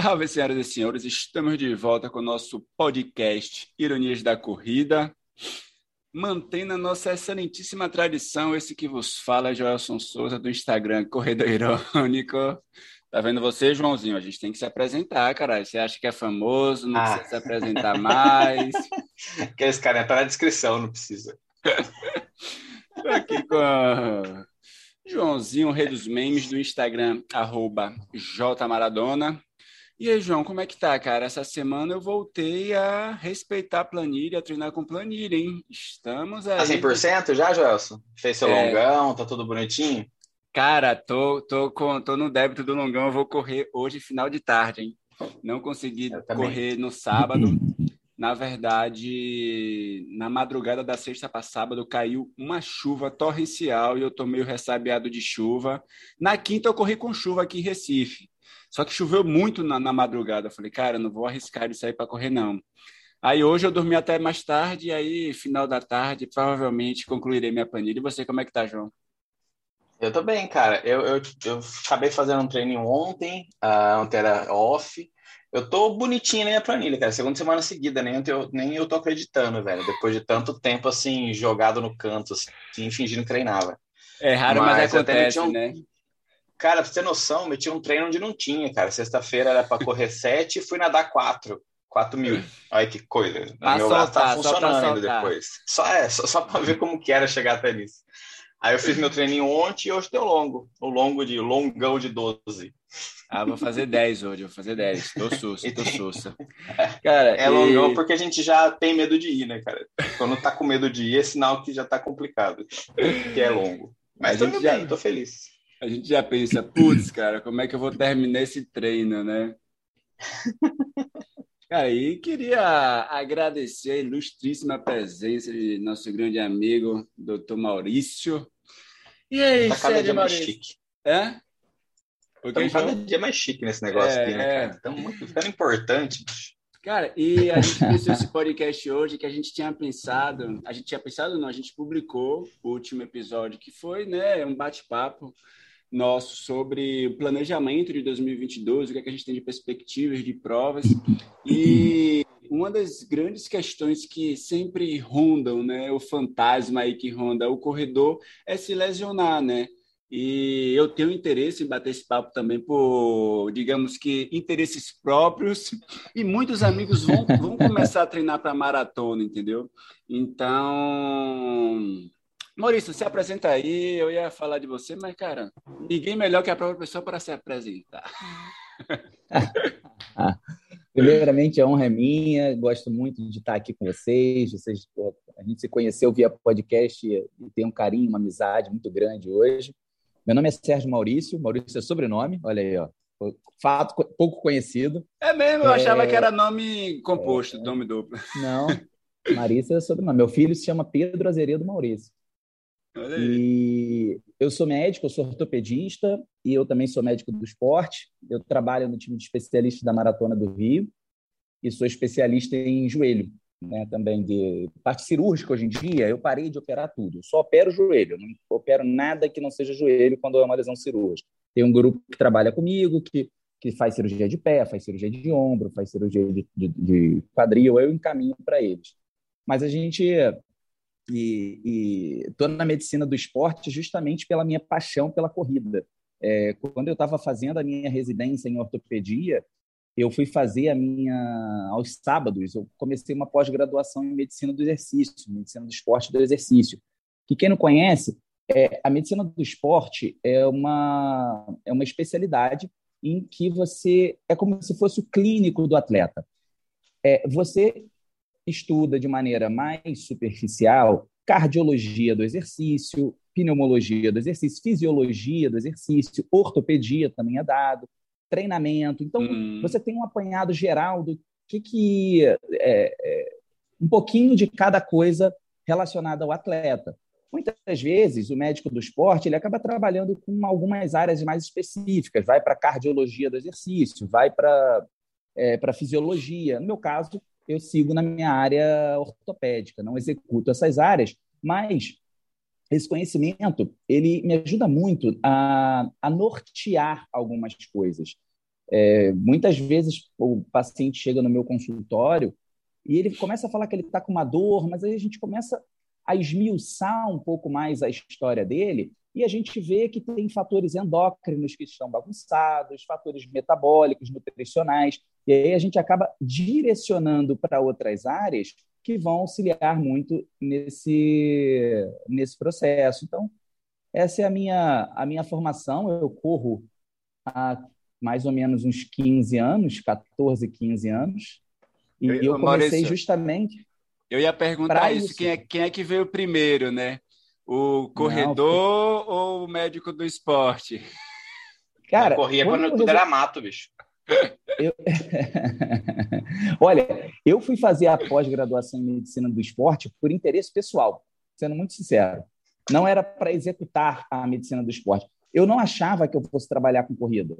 Salve, senhoras e senhores, estamos de volta com o nosso podcast Ironias da Corrida. Mantendo a nossa excelentíssima tradição, esse que vos fala é Joelson Souza do Instagram Corredor Irônico. Tá vendo você, Joãozinho? A gente tem que se apresentar, cara. Você acha que é famoso, não ah. precisa se apresentar mais. Aqueles caras tá na descrição, não precisa. Tô aqui com a Joãozinho, rei dos memes, do Instagram, arroba jmaradona. E aí, João, como é que tá, cara? Essa semana eu voltei a respeitar a planilha, a treinar com planilha, hein? Estamos aí. Tá 100% já, Joelson? Fez seu é... longão, tá tudo bonitinho? Cara, tô, tô, com, tô no débito do longão, eu vou correr hoje, final de tarde, hein? Não consegui correr no sábado. Na verdade, na madrugada da sexta para sábado caiu uma chuva torrencial e eu tô meio ressabiado de chuva. Na quinta eu corri com chuva aqui em Recife. Só que choveu muito na, na madrugada. Eu falei, cara, não vou arriscar isso aí para correr, não. Aí hoje eu dormi até mais tarde, e aí, final da tarde, provavelmente concluirei minha planilha. E você, como é que tá, João? Eu tô bem, cara. Eu, eu, eu acabei fazendo um treino ontem, uh, ontem era off. Eu tô bonitinho na minha planilha, cara. Segunda semana seguida, nem eu, nem eu tô acreditando, velho. Depois de tanto tempo, assim, jogado no canto, assim, fingindo que treinava. É raro, mas, mas acontece, um, né? Cara, pra você ter noção, meti um treino onde não tinha, cara. Sexta-feira era para correr sete e fui nadar quatro. quatro mil. Olha que coisa. Pra meu braço tá funcionando ainda depois. Só é, só, só para ver como que era chegar até nisso. Aí eu fiz meu treininho ontem e hoje tem o longo. O longo de longão de 12. Ah, vou fazer 10 hoje, vou fazer 10. Tô sussa, tô sussa. Cara, é longão e... porque a gente já tem medo de ir, né, cara? Quando tá com medo de ir, é sinal que já tá complicado. Que é longo. Mas gente já... bem, tô feliz a gente já pensa, putz, cara, como é que eu vou terminar esse treino, né? Cara, e queria agradecer a ilustríssima presença de nosso grande amigo, doutor Maurício. E aí, tá cada dia Maurício? mais chique. É? Porque Estamos cada dia mais chique nesse negócio é, aqui, né, cara? Estamos ficando importante. Cara, e a gente começou esse podcast hoje que a gente tinha pensado, a gente tinha pensado não, a gente publicou o último episódio que foi, né, um bate-papo nosso sobre o planejamento de 2022, o que, é que a gente tem de perspectivas de provas. E uma das grandes questões que sempre rondam, né, o fantasma aí que ronda o corredor é se lesionar, né? E eu tenho interesse em bater esse papo também por, digamos que, interesses próprios. E muitos amigos vão, vão começar a treinar para maratona, entendeu? Então, Maurício, se apresenta aí. Eu ia falar de você, mas, cara, ninguém melhor que a própria pessoa para se apresentar. Primeiramente, a honra é minha. Gosto muito de estar aqui com vocês. vocês a gente se conheceu via podcast e tem um carinho, uma amizade muito grande hoje. Meu nome é Sérgio Maurício. Maurício é sobrenome. Olha aí, ó. Fato pouco conhecido. É mesmo, eu é... achava que era nome composto, é... nome duplo. Não, Marisa é sobrenome. Meu filho se chama Pedro Azeredo Maurício. E eu sou médico, eu sou ortopedista e eu também sou médico do esporte. Eu trabalho no time de especialistas da Maratona do Rio e sou especialista em joelho, né, também de parte cirúrgica hoje em dia. Eu parei de operar tudo, eu só opero joelho, não opero nada que não seja joelho quando é uma lesão cirúrgica. Tem um grupo que trabalha comigo que que faz cirurgia de pé, faz cirurgia de ombro, faz cirurgia de, de, de quadril, eu encaminho para eles. Mas a gente e estou na medicina do esporte justamente pela minha paixão pela corrida. É, quando eu estava fazendo a minha residência em ortopedia, eu fui fazer a minha aos sábados. Eu comecei uma pós-graduação em medicina do exercício, medicina do esporte do exercício. Que quem não conhece, é, a medicina do esporte é uma é uma especialidade em que você é como se fosse o clínico do atleta. É, você estuda de maneira mais superficial cardiologia do exercício, pneumologia do exercício, fisiologia do exercício, ortopedia também é dado, treinamento. Então, hum. você tem um apanhado geral do que, que é, é, um pouquinho de cada coisa relacionada ao atleta. Muitas vezes, o médico do esporte ele acaba trabalhando com algumas áreas mais específicas, vai para cardiologia do exercício, vai para é, para fisiologia. No meu caso, eu sigo na minha área ortopédica, não executo essas áreas, mas esse conhecimento ele me ajuda muito a, a nortear algumas coisas. É, muitas vezes o paciente chega no meu consultório e ele começa a falar que ele está com uma dor, mas aí a gente começa a esmiuçar um pouco mais a história dele e a gente vê que tem fatores endócrinos que estão bagunçados, fatores metabólicos, nutricionais, e aí a gente acaba direcionando para outras áreas que vão auxiliar muito nesse, nesse processo. Então, essa é a minha, a minha formação. Eu corro há mais ou menos uns 15 anos, 14, 15 anos, e eu, eu comecei Maurício, justamente. Eu ia perguntar isso, isso. Quem, é, quem é que veio primeiro, né? O corredor Não, ou o médico do esporte? Cara, eu corria quando, quando tudo era mato, bicho. Eu... Olha, eu fui fazer a pós-graduação em medicina do esporte por interesse pessoal, sendo muito sincero. Não era para executar a medicina do esporte. Eu não achava que eu fosse trabalhar com corrida.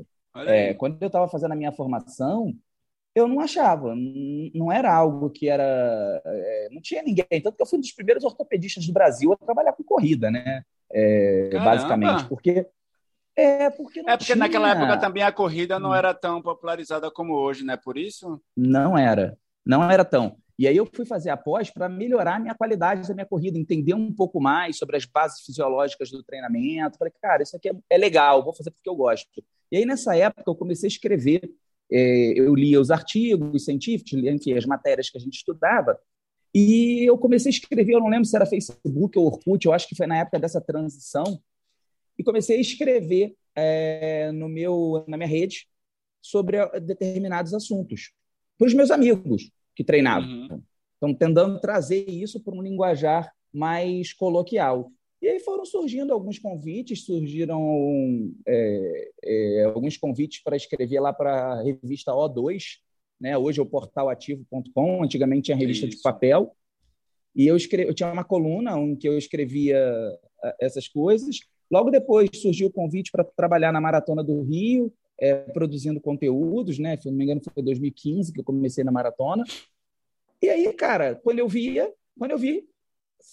É, quando eu estava fazendo a minha formação, eu não achava, não era algo que era. É, não tinha ninguém. Tanto que eu fui um dos primeiros ortopedistas do Brasil a trabalhar com corrida, né? É, basicamente, porque. É porque, é porque tinha... naquela época também a corrida não hum. era tão popularizada como hoje, né? Por isso? Não era. Não era tão. E aí eu fui fazer a pós para melhorar a minha qualidade da minha corrida, entender um pouco mais sobre as bases fisiológicas do treinamento. Falei, cara, isso aqui é, é legal, vou fazer porque eu gosto. E aí, nessa época, eu comecei a escrever é, eu lia os artigos científicos, lia as matérias que a gente estudava, e eu comecei a escrever, eu não lembro se era Facebook ou Orkut, eu acho que foi na época dessa transição, e comecei a escrever é, no meu, na minha rede sobre determinados assuntos para os meus amigos que treinavam. Uhum. Então, tentando trazer isso para um linguajar mais coloquial. E aí foram surgindo alguns convites, surgiram é, é, alguns convites para escrever lá para a revista O2, né? hoje é o portalativo.com, antigamente tinha revista Isso. de papel, e eu, escrevi, eu tinha uma coluna em que eu escrevia essas coisas. Logo depois surgiu o convite para trabalhar na Maratona do Rio, é, produzindo conteúdos, né? Se não me engano, foi 2015 que eu comecei na maratona. E aí, cara, quando eu via, quando eu vi,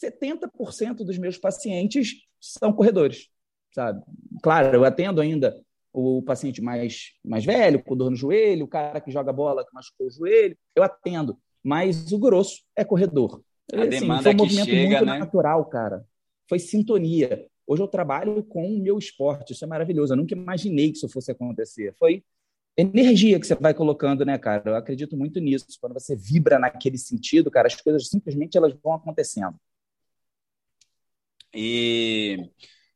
70% dos meus pacientes são corredores, sabe? Claro, eu atendo ainda o paciente mais, mais velho, com dor no joelho, o cara que joga bola, que machucou o joelho, eu atendo, mas o grosso é corredor. A assim, demanda foi um movimento chega, muito né? natural, cara. Foi sintonia. Hoje eu trabalho com o meu esporte, isso é maravilhoso. Eu nunca imaginei que isso fosse acontecer. Foi energia que você vai colocando, né, cara? Eu acredito muito nisso. Quando você vibra naquele sentido, cara, as coisas simplesmente elas vão acontecendo. E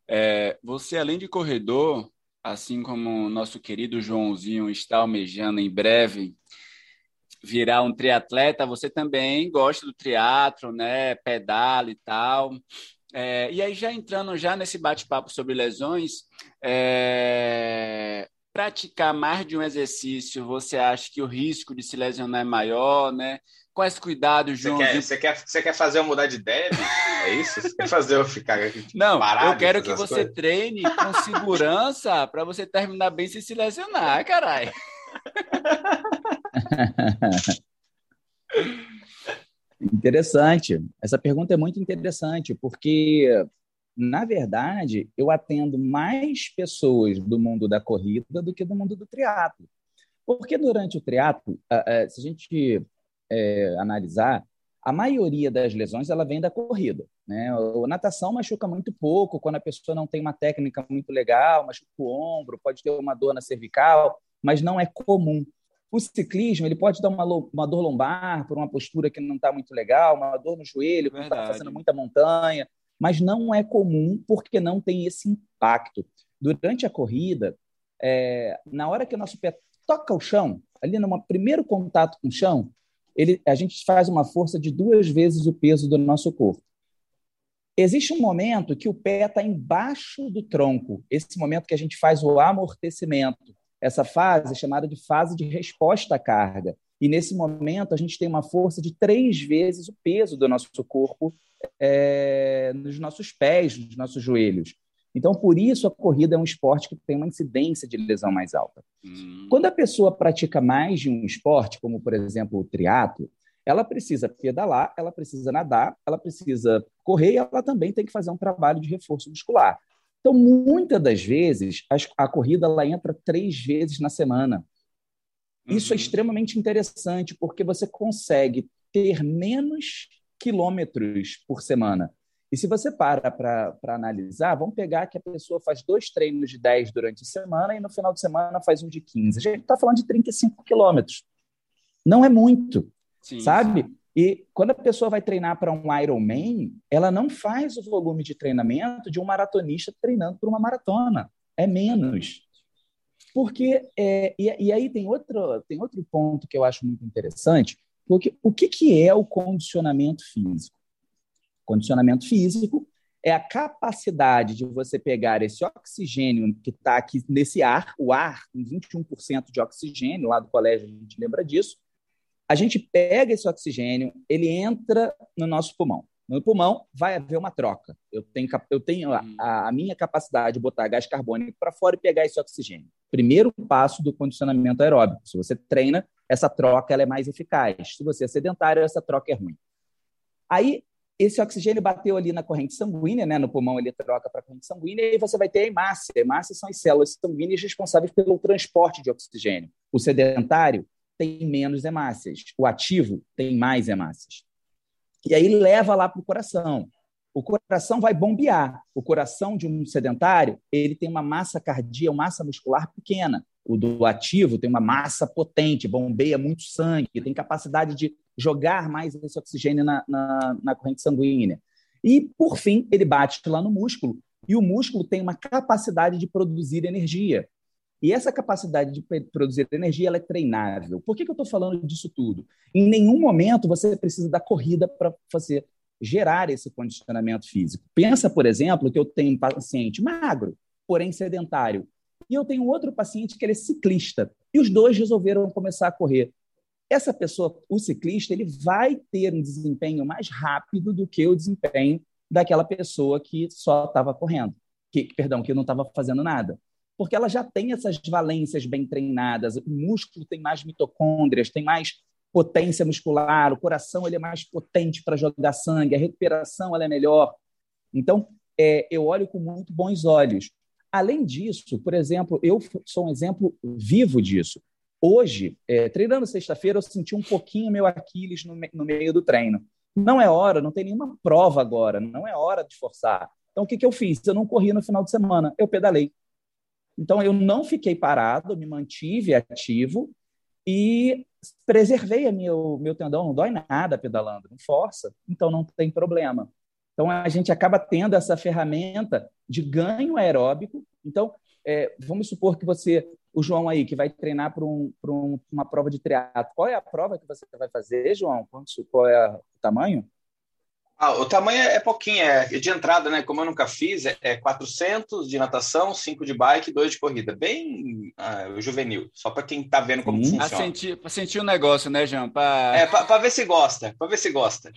é, você, além de corredor, assim como o nosso querido Joãozinho está almejando em breve virar um triatleta, você também gosta do triatlo, né? Pedala e tal. É, e aí, já entrando já nesse bate-papo sobre lesões, é, praticar mais de um exercício, você acha que o risco de se lesionar é maior, né? Quais cuidados, João? Você quer, você quer, você quer fazer eu mudar de ideia? É isso? Você quer fazer eu ficar aqui Não, eu quero que você coisas? treine com segurança para você terminar bem sem se lesionar, caralho. Interessante. Essa pergunta é muito interessante, porque, na verdade, eu atendo mais pessoas do mundo da corrida do que do mundo do triatlo. Porque durante o triatlo, se a gente é, analisar, a maioria das lesões ela vem da corrida. Né? A natação machuca muito pouco, quando a pessoa não tem uma técnica muito legal, machuca o ombro, pode ter uma dor na cervical, mas não é comum. O ciclismo ele pode dar uma, uma dor lombar por uma postura que não está muito legal, uma dor no joelho, quando está fazendo muita montanha, mas não é comum porque não tem esse impacto. Durante a corrida, é, na hora que o nosso pé toca o chão, ali no primeiro contato com o chão, ele, a gente faz uma força de duas vezes o peso do nosso corpo. Existe um momento que o pé está embaixo do tronco, esse momento que a gente faz o amortecimento. Essa fase é chamada de fase de resposta à carga. E nesse momento a gente tem uma força de três vezes o peso do nosso corpo é, nos nossos pés, nos nossos joelhos. Então, por isso, a corrida é um esporte que tem uma incidência de lesão mais alta. Hum. Quando a pessoa pratica mais de um esporte, como, por exemplo, o triatlo, ela precisa pedalar, ela precisa nadar, ela precisa correr e ela também tem que fazer um trabalho de reforço muscular. Então, muitas das vezes, a corrida ela entra três vezes na semana. Isso é uhum. é extremamente interessante, porque você consegue ter menos quilômetros por semana. E se você para para analisar, vamos pegar que a pessoa faz dois treinos de 10 durante a semana e no final de semana faz um de 15. A gente está falando de 35 quilômetros. Não é muito, sim, sabe? Sim. E quando a pessoa vai treinar para um Ironman, ela não faz o volume de treinamento de um maratonista treinando para uma maratona. É menos. Porque, é, e, e, aí tem outro, tem outro ponto que eu acho muito interessante, porque o que, que é o condicionamento físico? Condicionamento físico é a capacidade de você pegar esse oxigênio que está aqui nesse ar, o ar tem 21% de oxigênio, lá do colégio a gente lembra disso. A gente pega esse oxigênio, ele entra no nosso pulmão. No pulmão vai haver uma troca. Eu tenho, eu tenho a, hum. a minha capacidade de botar gás carbônico para fora e pegar esse oxigênio. Primeiro passo do condicionamento aeróbico. Se você treina, essa troca ela é mais eficaz. Se você é sedentário, essa troca é ruim. Aí esse oxigênio bateu ali na corrente sanguínea, né? no pulmão ele troca para a corrente sanguínea, e você vai ter a hemácia. A hemácia são as células sanguíneas responsáveis pelo transporte de oxigênio. O sedentário tem menos hemácias, o ativo tem mais hemácias. E aí leva lá para o coração. O coração vai bombear. O coração de um sedentário ele tem uma massa cardíaca, uma massa muscular pequena. O do ativo tem uma massa potente, bombeia muito sangue, tem capacidade de jogar mais esse oxigênio na, na, na corrente sanguínea. E, por fim, ele bate lá no músculo, e o músculo tem uma capacidade de produzir energia. E essa capacidade de produzir energia ela é treinável. Por que, que eu estou falando disso tudo? Em nenhum momento você precisa da corrida para fazer gerar esse condicionamento físico. Pensa, por exemplo, que eu tenho um paciente magro, porém sedentário, e eu tenho outro paciente que ele é ciclista, e os dois resolveram começar a correr essa pessoa, o ciclista, ele vai ter um desempenho mais rápido do que o desempenho daquela pessoa que só estava correndo, que, perdão, que não estava fazendo nada. Porque ela já tem essas valências bem treinadas, o músculo tem mais mitocôndrias, tem mais potência muscular, o coração ele é mais potente para jogar sangue, a recuperação ela é melhor. Então, é, eu olho com muito bons olhos. Além disso, por exemplo, eu sou um exemplo vivo disso. Hoje, é, treinando sexta-feira, eu senti um pouquinho meu Aquiles no, no, meio do treino. Não é hora, não tem nenhuma prova agora, não é hora de forçar. Então, o que, que eu fiz? Eu não corri no final de semana, eu pedalei. Então, eu não fiquei parado, me mantive ativo e preservei meu, meu tendão. Não dói nada pedalando, não força, então não tem problema. Então, a gente acaba tendo essa ferramenta de ganho aeróbico. Então, é, vamos supor que você o João aí, que vai treinar para um, um, uma prova de triatlo, qual é a prova que você vai fazer, João? Qual é o tamanho? Ah, o tamanho é pouquinho, é de entrada, né? Como eu nunca fiz, é, é 400 de natação, 5 de bike, 2 de corrida. Bem ah, juvenil, só para quem está vendo como hum. funciona. Para sentir, sentir o negócio, né, João? Pra... É, para ver se gosta, para ver se gosta.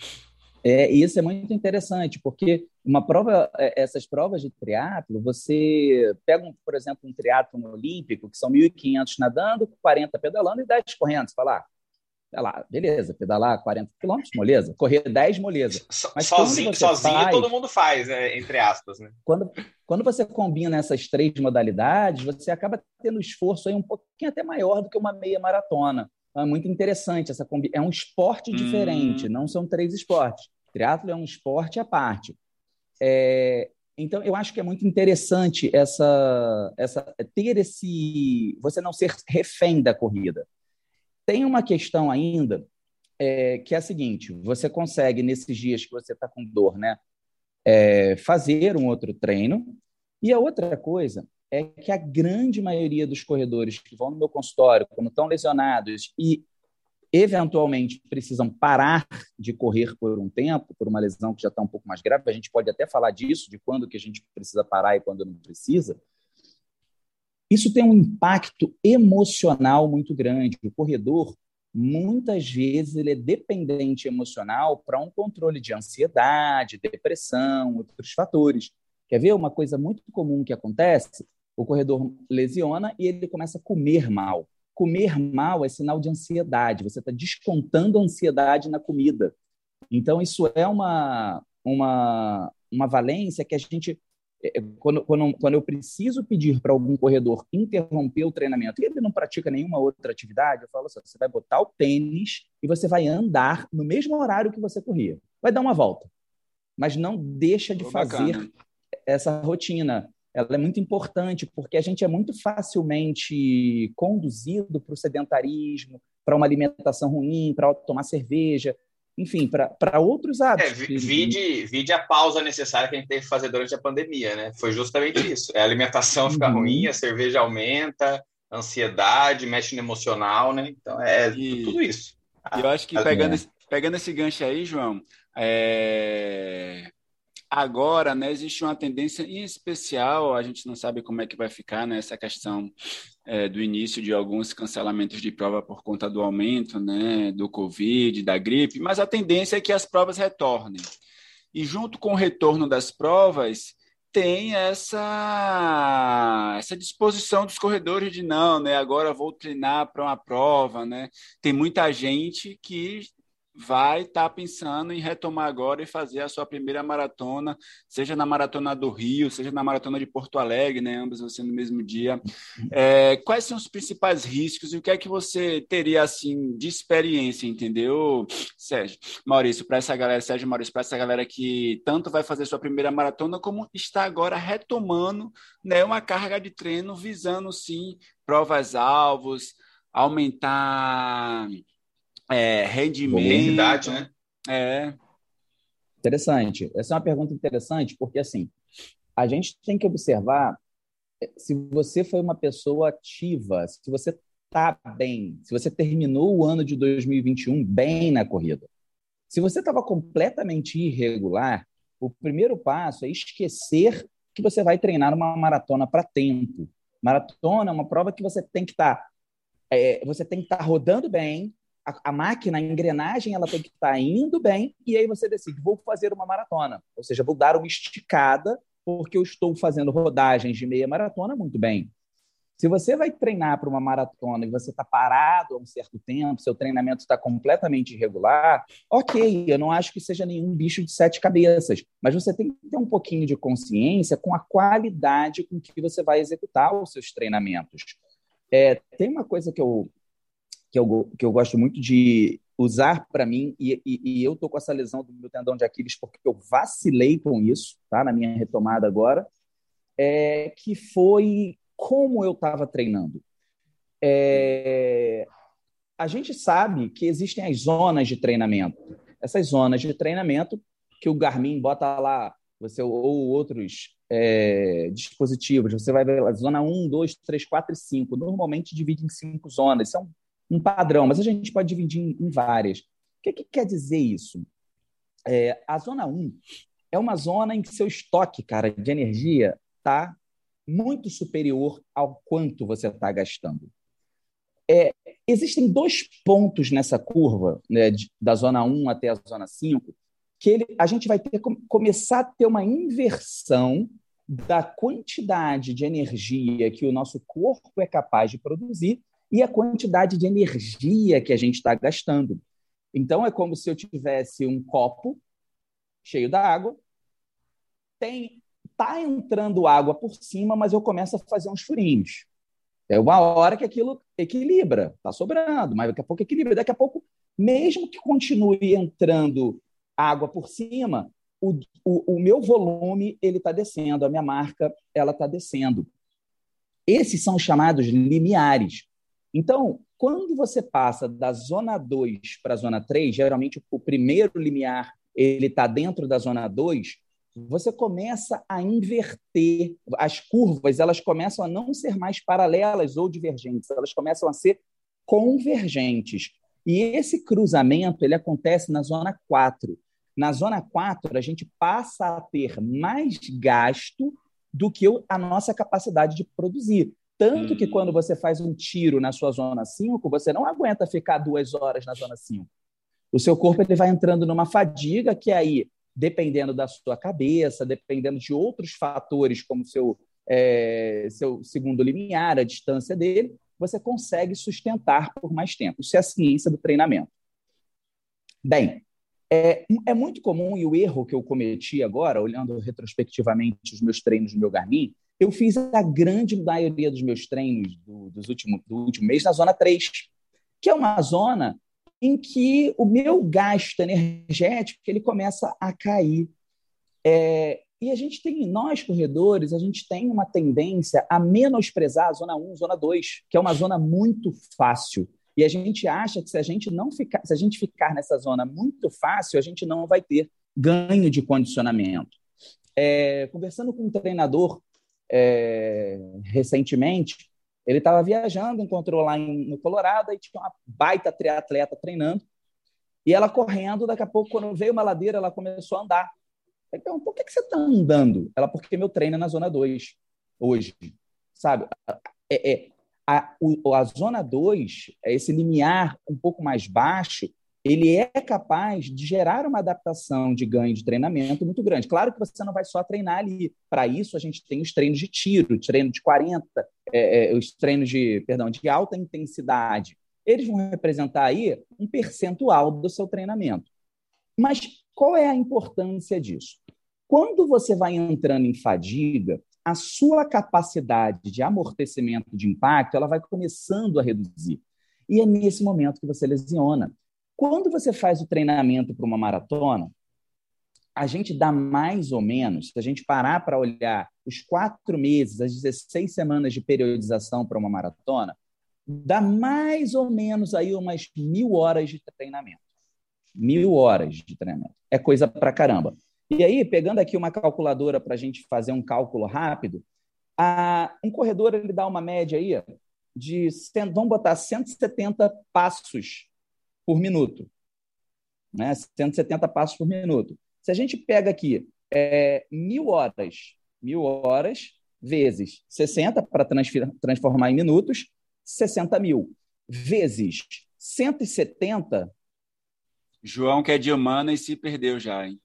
É, e isso é muito interessante, porque uma prova, é, essas provas de triatlo, você pega, um, por exemplo, um triatlo olímpico, que são 1.500 nadando, 40 pedalando e 10 correndo. Você fala, ah, lá, beleza, pedalar 40 quilômetros, moleza. Correr 10, moleza. Mas sozinho, sozinho faz, todo mundo faz, é, entre aspas. Né? Quando, quando você combina essas três modalidades, você acaba tendo esforço aí um pouquinho até maior do que uma meia maratona. Então, é muito interessante essa combi... É um esporte hum. diferente, não são três esportes. Triatlo é um esporte à parte. É, então, eu acho que é muito interessante essa, essa ter esse. Você não ser refém da corrida. Tem uma questão ainda é, que é a seguinte: você consegue, nesses dias que você está com dor, né, é, fazer um outro treino. E a outra coisa é que a grande maioria dos corredores que vão no meu consultório, quando estão lesionados e eventualmente precisam parar de correr por um tempo, por uma lesão que já está um pouco mais grave, a gente pode até falar disso, de quando que a gente precisa parar e quando não precisa. Isso tem um impacto emocional muito grande. O corredor, muitas vezes, ele é dependente emocional para um controle de ansiedade, depressão, outros fatores. Quer ver uma coisa muito comum que acontece? O corredor lesiona e ele começa a comer mal comer mal é sinal de ansiedade, você está descontando a ansiedade na comida. Então, isso é uma, uma, uma valência que a gente quando, quando, quando eu preciso pedir para algum corredor interromper o treinamento e ele não pratica nenhuma outra atividade, eu falo assim: você vai botar o tênis e você vai andar no mesmo horário que você corria. Vai dar uma volta. Mas não deixa de fazer bacana. essa rotina. Ela é muito importante porque a gente é muito facilmente conduzido para o sedentarismo, para uma alimentação ruim, para tomar cerveja enfim, para outros hábitos. É, vide, vide a pausa necessária que a gente teve que fazer durante a pandemia, né? Foi justamente isso. É, a alimentação fica uhum. ruim, a cerveja aumenta, a ansiedade, mexe no emocional, né? Então, é e, tudo isso. E eu acho que pegando, esse, pegando esse gancho aí, João, é... agora, né, existe uma tendência em especial, a gente não sabe como é que vai ficar né, questão é, do início de alguns cancelamentos de prova por conta do aumento né, do Covid, da gripe, mas a tendência é que as provas retornem. E junto com o retorno das provas, tem essa essa disposição dos corredores de não, né? Agora vou treinar para uma prova, né? Tem muita gente que vai estar tá pensando em retomar agora e fazer a sua primeira maratona, seja na maratona do Rio, seja na maratona de Porto Alegre, né? Ambas você no mesmo dia. É, quais são os principais riscos e o que é que você teria assim de experiência, entendeu, Sérgio? Maurício, para essa galera, Sérgio Maurício, para essa galera que tanto vai fazer sua primeira maratona como está agora retomando, né, uma carga de treino visando sim provas alvos, aumentar é, rendimento. né? É. Interessante. Essa é uma pergunta interessante, porque assim, a gente tem que observar é, se você foi uma pessoa ativa, se você está bem, se você terminou o ano de 2021 bem na corrida. Se você estava completamente irregular, o primeiro passo é esquecer que você vai treinar uma maratona para tempo. Maratona é uma prova que você tem que estar tá, é, você tem que estar tá rodando bem, a, a, máquina, a engrenagem, ela tem que estar tá indo bem, e aí você decide, vou fazer uma maratona. Ou seja, vou dar uma esticada, porque eu estou fazendo rodagens de meia maratona muito bem. Se você vai treinar para uma maratona e você está parado há um certo tempo, seu treinamento está completamente irregular, ok, eu não acho que seja nenhum bicho de sete cabeças, mas você tem que ter um pouquinho de consciência com a qualidade com que você vai executar os seus treinamentos. É, tem uma coisa que eu, que eu, que eu gosto muito de usar para mim, e, e, e, eu tô com essa lesão do meu tendão de Aquiles porque eu vacilei com isso, tá? Na minha retomada agora, é, que foi como eu estava treinando. É, a gente sabe que existem as zonas de treinamento. Essas zonas de treinamento que o Garmin bota lá, você ou outros é, dispositivos, você vai ver lá, zona 1, 2, 3, 4 e 5. Normalmente divide em cinco zonas. Isso é um um padrão, mas a gente pode dividir em, em várias. O que, que, quer dizer isso? É, a zona 1 é uma zona em que seu estoque, cara, de energia está muito superior ao quanto você está gastando. É, existem dois pontos nessa curva, né, de, da zona 1 até a zona 5, que ele, a gente vai ter começar a ter uma inversão da quantidade de energia que o nosso corpo é capaz de produzir e a quantidade de energia que a gente está gastando. Então, é como se eu tivesse um copo cheio d'água, tem tá entrando água por cima, mas eu começo a fazer uns furinhos. É uma hora que aquilo equilibra, está sobrando, mas daqui a pouco equilibra. Daqui a pouco, mesmo que continue entrando água por cima, o, o, o meu volume ele está descendo, a minha marca ela está descendo. Esses são chamados limiares. Então, quando você passa da zona 2 para a zona 3, geralmente o primeiro limiar ele está dentro da zona 2, você começa a inverter as curvas, elas começam a não ser mais paralelas ou divergentes, elas começam a ser convergentes. E esse cruzamento ele acontece na zona 4. Na zona 4, a gente passa a ter mais gasto do que a nossa capacidade de produzir. Tanto hum. que quando você faz um tiro na sua zona 5, você não aguenta ficar duas horas na zona 5. O seu corpo ele vai entrando numa fadiga que aí, dependendo da sua cabeça, dependendo de outros fatores, como seu, é, seu segundo limiar, a distância dele, você consegue sustentar por mais tempo. Isso é a ciência do treinamento. Bem, É, é muito comum, e o erro que eu cometi agora, olhando retrospectivamente os meus treinos no meu Garmin, eu fiz a grande maioria dos meus treinos do, dos último, do último mês na zona 3, que é uma zona em que o meu gasto energético ele começa a cair. É, e a gente tem, nós corredores, a gente tem uma tendência a menosprezar a zona 1, zona 2, que é uma zona muito fácil. E a gente acha que se a gente não ficar, se a gente ficar nessa zona muito fácil, a gente não vai ter ganho de condicionamento. É, conversando com um treinador é, recentemente, ele estava viajando, encontrou lá em, no Colorado e tinha uma baita triatleta treinando. E ela correndo, daqui a pouco, quando veio uma ladeira, ela começou a andar. Então, por que, que você está andando? Ela, porque meu treino é na zona 2 hoje. Sabe? É, é, a, o, a zona 2, é esse limiar um pouco mais baixo, ele é capaz de gerar uma adaptação de ganho de treinamento muito grande. Claro que você não vai só treinar ali. Para isso, a gente tem os treinos de tiro, treino de 40, é, é, os treinos de, perdão, de alta intensidade. Eles vão representar aí um percentual do seu treinamento. Mas qual é a importância disso? Quando você vai entrando em fadiga, a sua capacidade de amortecimento de impacto ela vai começando a reduzir. E é nesse momento que você lesiona. Quando você faz o treinamento para uma maratona, a gente dá mais ou menos, se a gente parar para olhar os quatro meses, as 16 semanas de periodização para uma maratona, dá mais ou menos aí umas mil horas de treinamento. Mil horas de treinamento. É coisa para caramba. E aí, pegando aqui uma calculadora para a gente fazer um cálculo rápido, a, um corredor ele dá uma média aí de, vamos botar 170 passos por minuto. Né? 170 passos por minuto. Se a gente pega aqui é, mil horas, mil horas vezes 60 para transformar em minutos, 60 mil vezes 170. João que é de humana e se perdeu já, hein?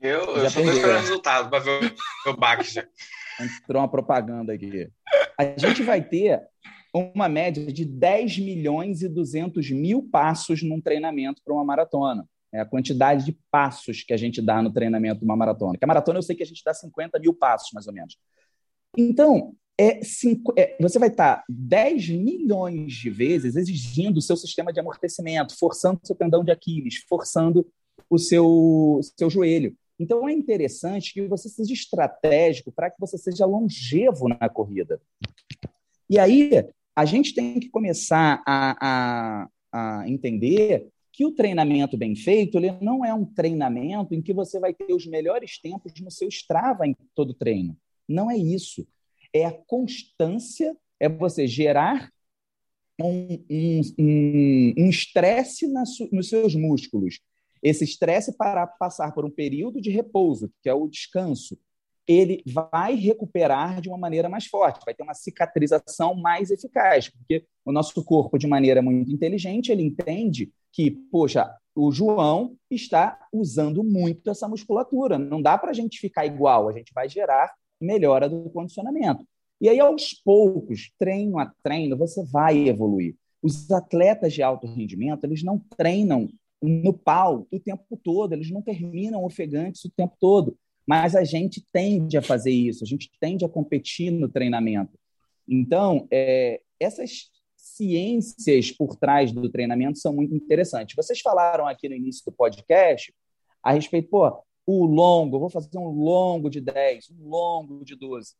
Eu, já eu só estou esperando o resultado para ver o, baque já. Entrou uma propaganda aqui. A gente vai ter uma média de 10 milhões e 200 mil passos num treinamento para uma maratona. É a quantidade de passos que a gente dá no treinamento de uma maratona. Que a maratona eu sei que a gente dá 50 mil passos, mais ou menos. Então, é, cinco, é, você vai estar 10 milhões de vezes exigindo o seu sistema de amortecimento, forçando o seu tendão de Aquiles, forçando o seu, seu joelho. Então, é interessante que você seja estratégico para que você seja longevo na corrida. E aí, a gente tem que começar a, a, a entender que o treinamento bem feito ele não é um treinamento em que você vai ter os melhores tempos no seu Strava em todo treino. Não é isso. É a constância, é você gerar um estresse um, um nos seus músculos. Esse estresse para passar por um período de repouso, que é o descanso ele vai recuperar de uma maneira mais forte, vai ter uma cicatrização mais eficaz, porque o nosso corpo, de maneira muito inteligente, ele entende que, poxa, o João está usando muito essa musculatura, não dá para a gente ficar igual, a gente vai gerar melhora do condicionamento. E aí, aos poucos, treino a treino, você vai evoluir. Os atletas de alto rendimento, eles não treinam no pau o tempo todo, eles não terminam ofegantes o tempo todo mas a gente tende a fazer isso, a gente tende a competir no treinamento. Então, é, essas ciências por trás do treinamento são muito interessantes. Vocês falaram aqui no início do podcast a respeito, pô, o longo, vou fazer um longo de 10, um longo de 12.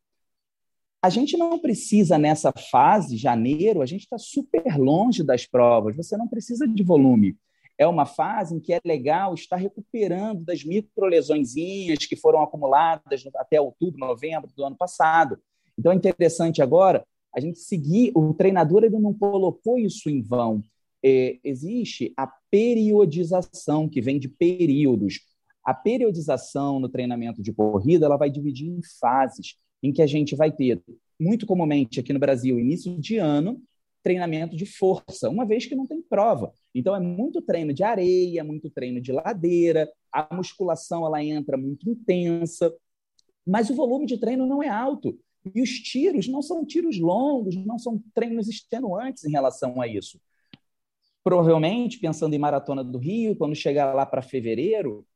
A gente não precisa, nessa fase, janeiro, a gente está super longe das provas, você não precisa de volume é uma fase em que é legal estar recuperando das microlesõezinhas que foram acumuladas até outubro, novembro do ano passado. Então é interessante agora a gente seguir. O treinador ele não colocou isso em vão. É, existe a periodização que vem de períodos. A periodização no treinamento de corrida ela vai dividir em fases em que a gente vai ter muito comumente aqui no Brasil início de ano treinamento de força, uma vez que não tem prova. Então é muito treino de areia, muito treino de ladeira, a musculação ela entra muito intensa, mas o volume de treino não é alto. E os tiros não são tiros longos, não são treinos extenuantes em relação a isso. provavelmente, pensando em Maratona do Rio, quando chegar lá para fevereiro,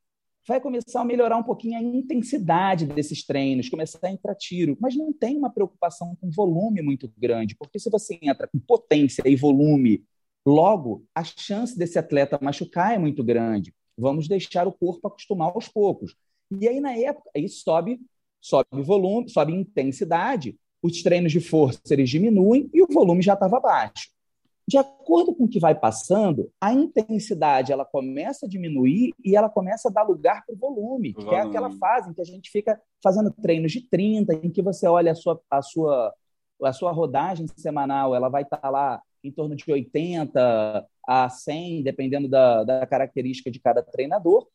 vai começar a melhorar um pouquinho a intensidade desses treinos, começar a entrar tiro, mas não tem uma preocupação com volume muito grande, porque se você entra com potência e volume, logo a chance desse atleta machucar é muito grande. Vamos deixar o corpo acostumar aos poucos. E aí na época, aí sobe, sobe volume, sobe intensidade, os treinos de força eles diminuem e o volume já estava baixo. De acordo com o que vai passando, a intensidade ela começa a diminuir e ela começa a dar lugar para o volume, que é aquela fase em que a gente fica fazendo treinos de 30, em que você olha a sua, a sua, a sua rodagem semanal, ela vai estar tá lá em torno de 80 a 100, dependendo da, da característica de cada treinador.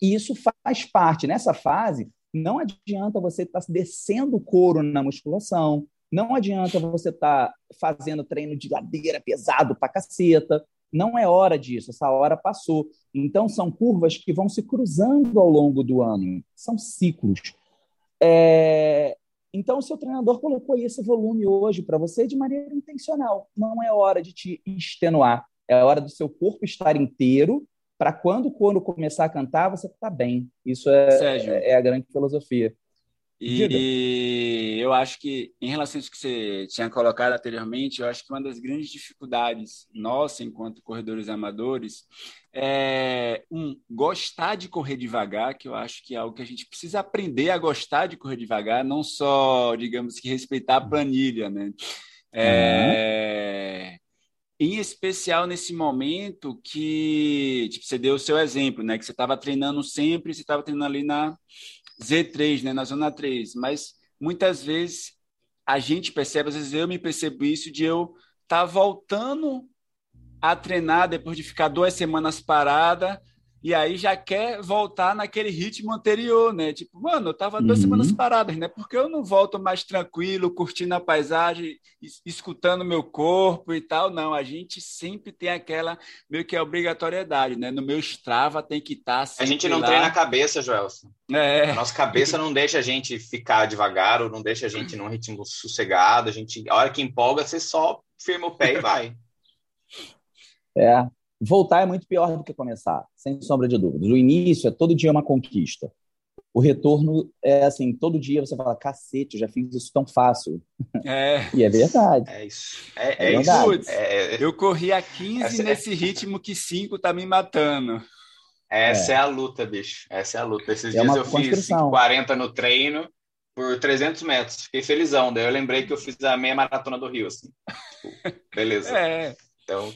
E isso faz parte, nessa fase, não adianta você estar tá descendo o couro na musculação, não adianta você estar tá fazendo treino de ladeira pesado pra caceta. Não é hora disso, essa hora passou. Então, são curvas que vão se cruzando ao longo do ano, são ciclos. É... Então, o seu treinador colocou esse volume hoje para você de maneira intencional. Não é hora de te extenuar, é hora do seu corpo estar inteiro para quando o corpo começar a cantar, você está bem. Isso é, é a grande filosofia. E eu acho que, em relação a isso que você tinha colocado anteriormente, eu acho que uma das grandes dificuldades nossa, enquanto corredores amadores, é um, gostar de correr devagar, que eu acho que é algo que a gente precisa aprender a gostar de correr devagar, não só, digamos que, respeitar a planilha, né? É... Uhum. Em especial nesse momento que tipo, você deu o seu exemplo, né? Que você estava treinando sempre, você estava treinando ali na Z3, né, na zona 3, mas muitas vezes a gente percebe, às vezes eu me percebo isso de eu estar tá voltando a treinar depois de ficar duas semanas parada e aí já quer voltar naquele ritmo anterior, né? Tipo, mano, eu tava duas uhum. semanas paradas, né? Porque eu não volto mais tranquilo, curtindo a paisagem, escutando meu corpo e tal. Não, a gente sempre tem aquela meio que obrigatoriedade, né? No meu Strava tem que estar tá A gente não lá. treina a cabeça, Joelson. É. A nossa cabeça não deixa a gente ficar devagar ou não deixa a gente num ritmo sossegado. A gente, a hora que empolga, você só firma o pé e vai. É, Voltar é muito pior do que começar, sem sombra de dúvidas. O início é todo dia uma conquista. O retorno é assim, todo dia você fala, cacete, eu já fiz isso tão fácil. É. e é verdade. É isso. É, é, é verdade. isso. É, é, eu corri a 15 Essa é nesse ritmo que 5 tá me matando. Essa é. a luta, bicho. Essa é a luta. Esses dias eu fiz 40 no treino por 300 metros. Fiquei felizão. Daí eu lembrei que eu fiz a meia maratona do Rio, assim. Tipo, beleza. É. Então,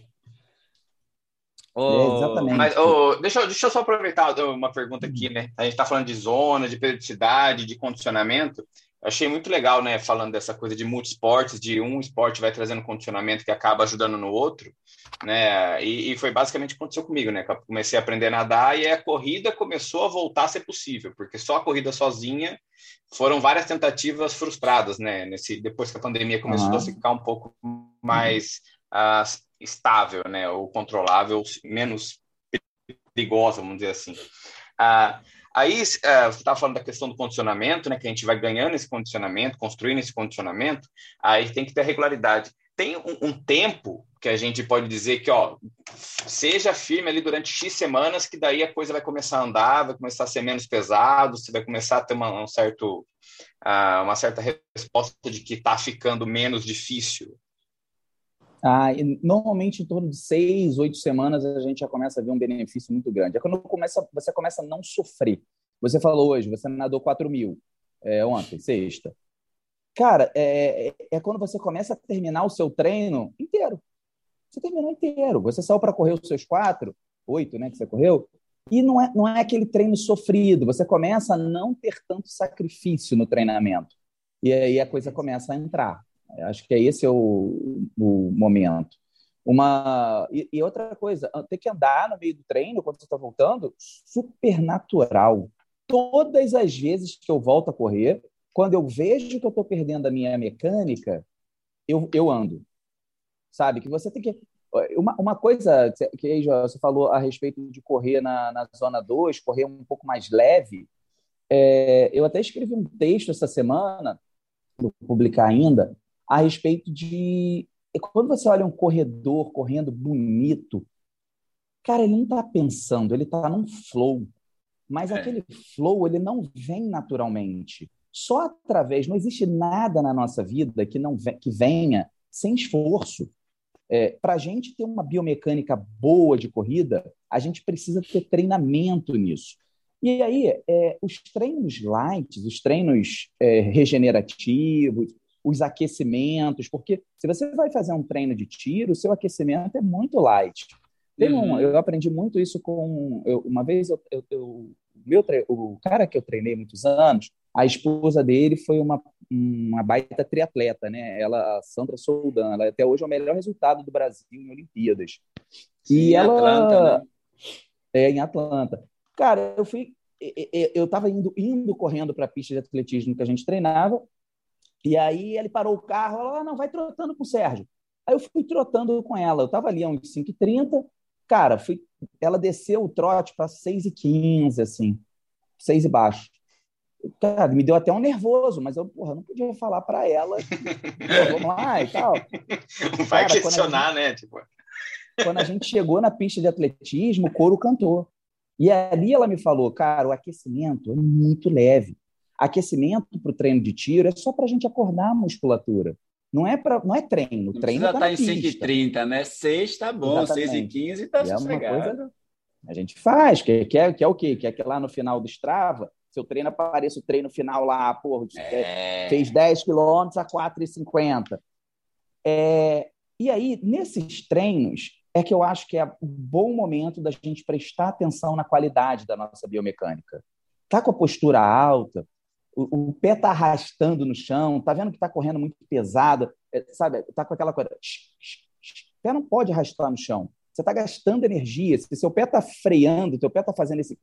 Oh, é, exatamente. Mas, oh, deixa, deixa eu só aproveitar uma pergunta aqui, né? A gente está falando de zona, de periodicidade, de condicionamento. Eu achei muito legal, né? Falando dessa coisa de multisportes, de um esporte vai trazendo condicionamento que acaba ajudando no outro, né? E, e foi basicamente o que aconteceu comigo, né? Eu comecei a aprender a nadar e a corrida começou a voltar a ser possível, porque só a corrida sozinha foram várias tentativas frustradas, né? Nesse, depois que a pandemia começou uhum. a ficar um pouco mais uh, estável, né, ou controlável, menos perigosa, vamos dizer assim. Ah, aí, ah, você estava falando da questão do condicionamento, né, que a gente vai ganhando esse condicionamento, construindo esse condicionamento, aí tem que ter regularidade. Tem um, um tempo que a gente pode dizer que, ó, seja firme ali durante X semanas, que daí a coisa vai começar a andar, vai começar a ser menos pesado, você vai começar a ter uma, um certo, uh, uma certa resposta de que está ficando menos difícil ah, normalmente, em torno de seis, oito semanas, a gente já começa a ver um benefício muito grande. É quando começa, você começa a não sofrer. Você falou hoje, você nadou 4 mil é, ontem, sexta. Cara, é, é, é quando você começa a terminar o seu treino inteiro. Você terminou inteiro. Você saiu para correr os seus quatro, oito, né, que você correu, e não é, não é aquele treino sofrido. Você começa a não ter tanto sacrifício no treinamento. E aí a coisa começa a entrar. Acho que é esse é o, o momento. Uma e, e, outra coisa, ter que andar no meio do treino quando você está voltando, super natural. Todas as vezes que eu volto a correr, quando eu vejo que eu estou perdendo a minha mecânica, eu, eu ando. Sabe? Que você tem que. Uma, uma coisa que você falou a respeito de correr na, na zona 2, correr um pouco mais leve. É, eu até escrevi um texto essa semana, vou publicar ainda, a respeito de quando você olha um corredor correndo bonito, cara, ele não está pensando, ele está num flow. Mas é. aquele flow, ele não vem naturalmente. Só através, não existe nada na nossa vida que não que venha sem esforço. É, Para a gente ter uma biomecânica boa de corrida, a gente precisa ter treinamento nisso. E aí, é, os treinos light, os treinos é, regenerativos, os aquecimentos, porque se você vai fazer um treino de tiro, o seu aquecimento é muito light. Tem um, uhum. eu aprendi muito isso com. Eu, uma vez, eu, eu, eu meu, o cara que eu treinei muitos anos, a esposa dele foi uma, uma baita triatleta, né? Ela, a Sandra Soldan, ela até hoje é o melhor resultado do Brasil em Olimpíadas. Sim, e ela Atlanta, né? é em Atlanta. Cara, eu fui eu estava indo, indo correndo para a pista de atletismo que a gente treinava, e aí ele parou o carro, ela, ah, não, vai trotando com o Sérgio. Aí eu fui trotando com ela, eu estava ali a uns 5h30, cara, fui, ela desceu o trote para 6h15, assim, 6 e baixo. Cara, me deu até um nervoso, mas eu porra, não podia falar para ela, vamos lá e tal. Vai cara, questionar, gente, né? Tipo... Quando a gente chegou na pista de atletismo, o couro cantou. E ali ela me falou, cara, o aquecimento é muito leve. Aquecimento para o treino de tiro é só para a gente acordar a musculatura. Não é, pra, não é treino. Não treino está tá em 5h30, né? 6 está bom, 6h15 está sossegado. É coisa, a gente faz, que, que, é, que é o quê? Que é que lá no final do Strava, seu treino apareça o treino final lá, porra, é... fez 10 quilômetros a 4,50. É, e aí, nesses treinos, é que eu acho que é um bom momento da gente prestar atenção na qualidade da nossa biomecânica. Tá com a postura alta, o, o pé tá arrastando no chão, tá vendo que tá correndo muito pesado, é, sabe? Tá com aquela coisa. O pé não pode arrastar no chão. Você está gastando energia. Se seu pé está freando, seu pé está fazendo esse.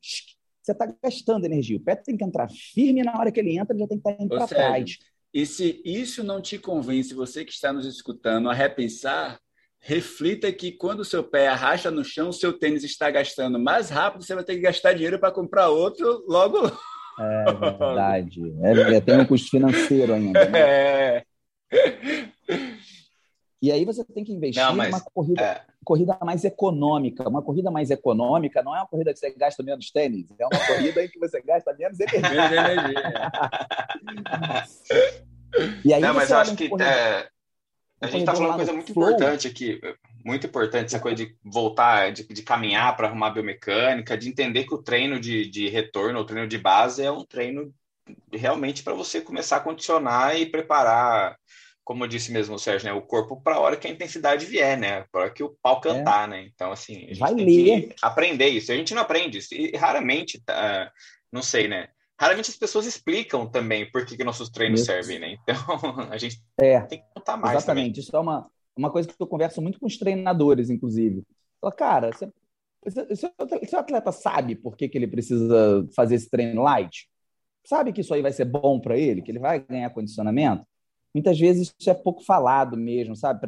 Você está gastando energia. O pé tem que entrar firme na hora que ele entra, ele já tem que estar tá indo para trás. E se isso não te convence, você que está nos escutando, a repensar, reflita que quando o seu pé arrasta no chão, o seu tênis está gastando mais rápido, você vai ter que gastar dinheiro para comprar outro logo. É verdade. É, tem um custo financeiro ainda. Né? É. E aí você tem que investir não, mas, numa corrida, é... corrida mais econômica. Uma corrida mais econômica não é uma corrida que você gasta menos tênis, é uma corrida em que você gasta menos energia. e aí não, mas eu acho que corrida... é, a gente está falando uma coisa muito flow. importante aqui, muito importante essa coisa de voltar, de, de caminhar para arrumar biomecânica, de entender que o treino de, de retorno, o treino de base é um treino realmente para você começar a condicionar e preparar, como disse mesmo o Sérgio, né, o corpo para a hora que a intensidade vier, né, para hora que o pau cantar, é. né. Então assim, a gente Vai tem ler. que aprender isso. A gente não aprende isso e raramente, uh, não sei, né raramente as pessoas explicam também por que, que nossos treinos Isso. servem, né? Então, a gente é, tem que contar mais. Exatamente. Também. Isso é uma, uma coisa que eu converso muito com os treinadores, inclusive. Fala, cara, você, se o atleta sabe por que, que ele precisa fazer esse treino light, sabe que isso aí vai ser bom para ele, que ele vai ganhar condicionamento, muitas vezes isso é pouco falado mesmo, sabe?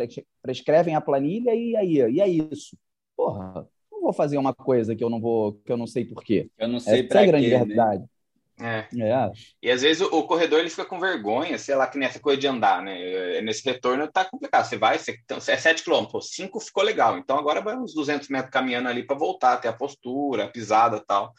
Prescrevem a planilha e aí, e é isso. Porra, não vou fazer uma coisa que eu não vou, que eu não sei por quê. Eu não sei para é a grande quê, né? verdade. Né? É. é. E às vezes o, o, corredor ele fica com vergonha, sei lá, que nessa coisa de andar, né? É, nesse retorno tá complicado. Você vai, você, então, é 7 km, 5 ficou legal. Então agora vai uns 200 metros caminhando ali para voltar, até a postura, a pisada tal.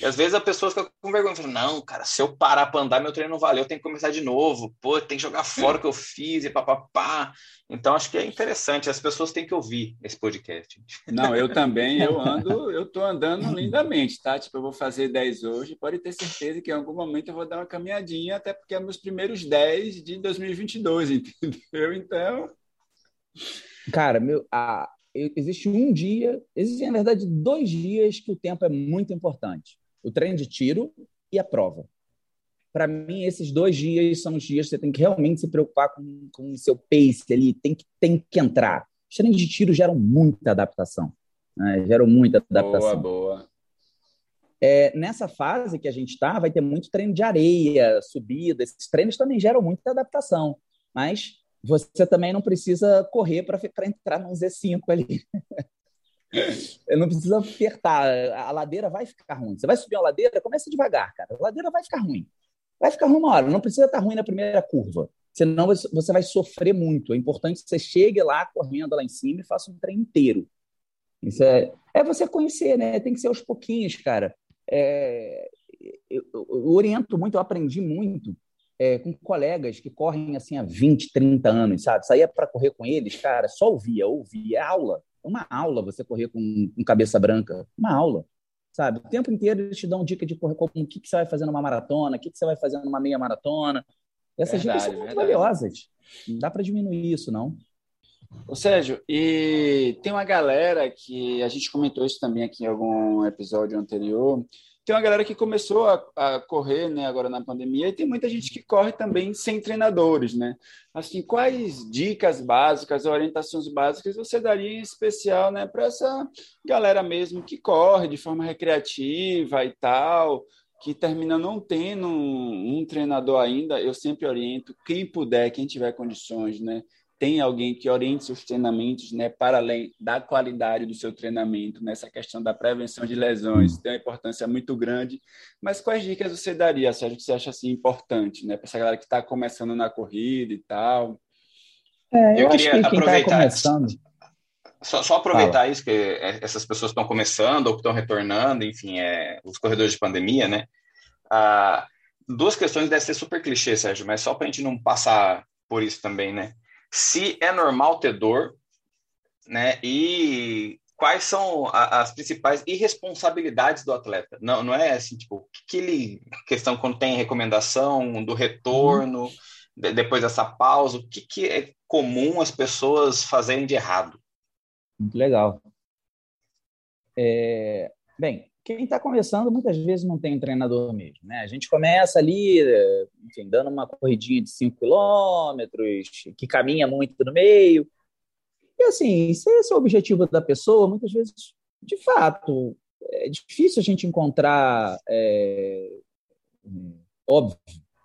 E às vezes a pessoa fica com vergonha, fala, não, cara, se eu parar para andar, meu treino não valeu, eu tenho que começar de novo, pô, tem que jogar fora o que eu fiz e papapá. Então acho que é interessante, as pessoas têm que ouvir esse podcast. Não, eu também, eu ando, eu tô andando lindamente, tá? Tipo, eu vou fazer 10 hoje, pode ter certeza que em algum momento eu vou dar uma caminhadinha, até porque é meus primeiros 10 de 2022, entendeu? Então. Cara, meu, a, existe um dia, existem, na verdade, dois dias que o tempo é muito importante o treino de tiro e a prova. Para mim, esses dois dias são os dias que você tem que realmente se preocupar com, com o seu pace ali, tem que, tem que entrar. Os treinos de tiro geram muita adaptação. Né? Geram muita adaptação. Boa, boa. É, nessa fase que a gente está, vai ter muito treino de areia, subida. Esses treinos também geram muita adaptação. Mas você também não precisa correr para entrar num Z5 ali. não precisa apertar. A ladeira vai ficar ruim. Você vai subir uma ladeira, começa devagar, cara. A ladeira vai ficar ruim. Vai ficar ruim uma hora. Não precisa estar ruim na primeira curva. Senão você vai sofrer muito. É importante que você chegue lá correndo lá em cima e faça um treino inteiro. Isso é, é você conhecer, né? Tem que ser aos pouquinhos, cara. É, eu, eu, oriento muito, eu aprendi muito é, com colegas que correm assim há 20, 30 anos, sabe? Saía para correr com eles, cara, só ouvia, ouvia. É aula. É uma aula você correr com, com cabeça branca. Uma aula sabe? O tempo inteiro eles te dão dica de correr, como, o que, que você vai fazer numa maratona, o que, que você vai fazer numa meia maratona. Essas verdade, dicas são muito verdade. valiosas. Não dá para diminuir isso, não. Ô Sérgio, e tem uma galera que a gente comentou isso também aqui em algum episódio anterior, tem uma galera que começou a, a, correr, né, agora na pandemia, e tem muita gente que corre também sem treinadores, né? Assim, quais dicas básicas, orientações básicas você daria em especial, né, para essa galera mesmo que corre de forma recreativa e tal, que termina não tendo um, um treinador ainda? Eu sempre oriento quem puder, quem tiver condições, né? Tem alguém que oriente seus treinamentos, né, para além da qualidade do seu treinamento, nessa questão da prevenção de lesões, tem uma importância muito grande. Mas quais dicas você daria, Sérgio, que você acha assim importante, né, para essa galera que está começando na corrida e tal? É, eu, eu queria que tá aproveitar. Tá só, só, aproveitar Fala. isso, que é, essas pessoas estão começando ou que estão retornando, enfim, é, os corredores de pandemia, né? Ah, duas questões devem ser super clichê, Sérgio, mas só para a gente não passar por isso também, né? Se é normal ter dor, né? E quais são a, as principais irresponsabilidades do atleta? Não, não é assim, tipo, que ele questão quando tem recomendação do retorno, uhum. de, depois dessa pausa, o que, que é comum as pessoas fazerem de errado? Muito legal. É, bem, quem está começando muitas vezes não tem um treinador mesmo. Né? A gente começa ali, enfim, dando uma corridinha de 5 quilômetros, que caminha muito no meio. E assim, se esse é o objetivo da pessoa, muitas vezes, de fato, é difícil a gente encontrar. É, óbvio,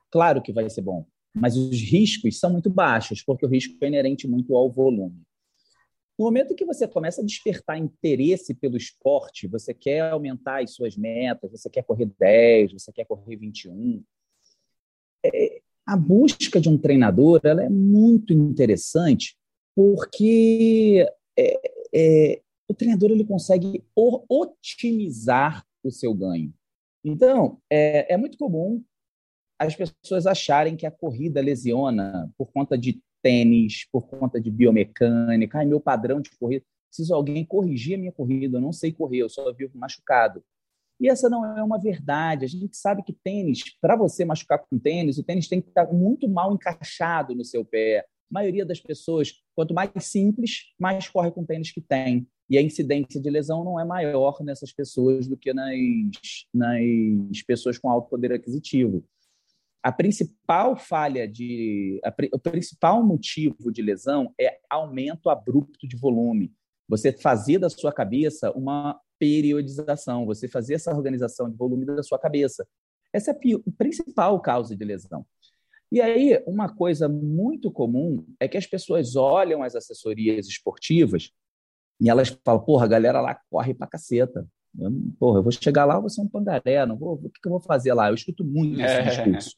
claro que vai ser bom, mas os riscos são muito baixos, porque o risco é inerente muito ao volume. No momento que você começa a despertar interesse pelo esporte, você quer aumentar as suas metas, você quer correr 10, você quer correr 21, é, a busca de um treinador ela é muito interessante porque é, é, o treinador ele consegue otimizar o seu ganho. Então, é, é muito comum as pessoas acharem que a corrida lesiona por conta de tênis, por conta de biomecânica, ai, meu padrão de corrida, preciso alguém corrigir a minha corrida, eu não sei correr, eu só vivo machucado. E essa não é uma verdade. A gente sabe que tênis, para você machucar com tênis, o tênis tem que estar muito mal encaixado no seu pé. A maioria das pessoas, quanto mais simples, mais corre com tênis que tem. E a incidência de lesão não é maior nessas pessoas do que nas, nas pessoas com alto poder aquisitivo a principal falha de. A, o principal motivo de lesão é aumento abrupto de volume. Você fazer da sua cabeça uma periodização, você fazer essa organização de volume da sua cabeça. Essa é a principal causa de lesão. E aí, uma coisa muito comum é que as pessoas olham as assessorias esportivas e elas falam: porra, a galera lá corre pra caceta. Eu, porra, eu vou chegar lá, eu vou ser um pangaré, não vou, o que, que eu vou fazer lá? Eu escuto muito esse é. discurso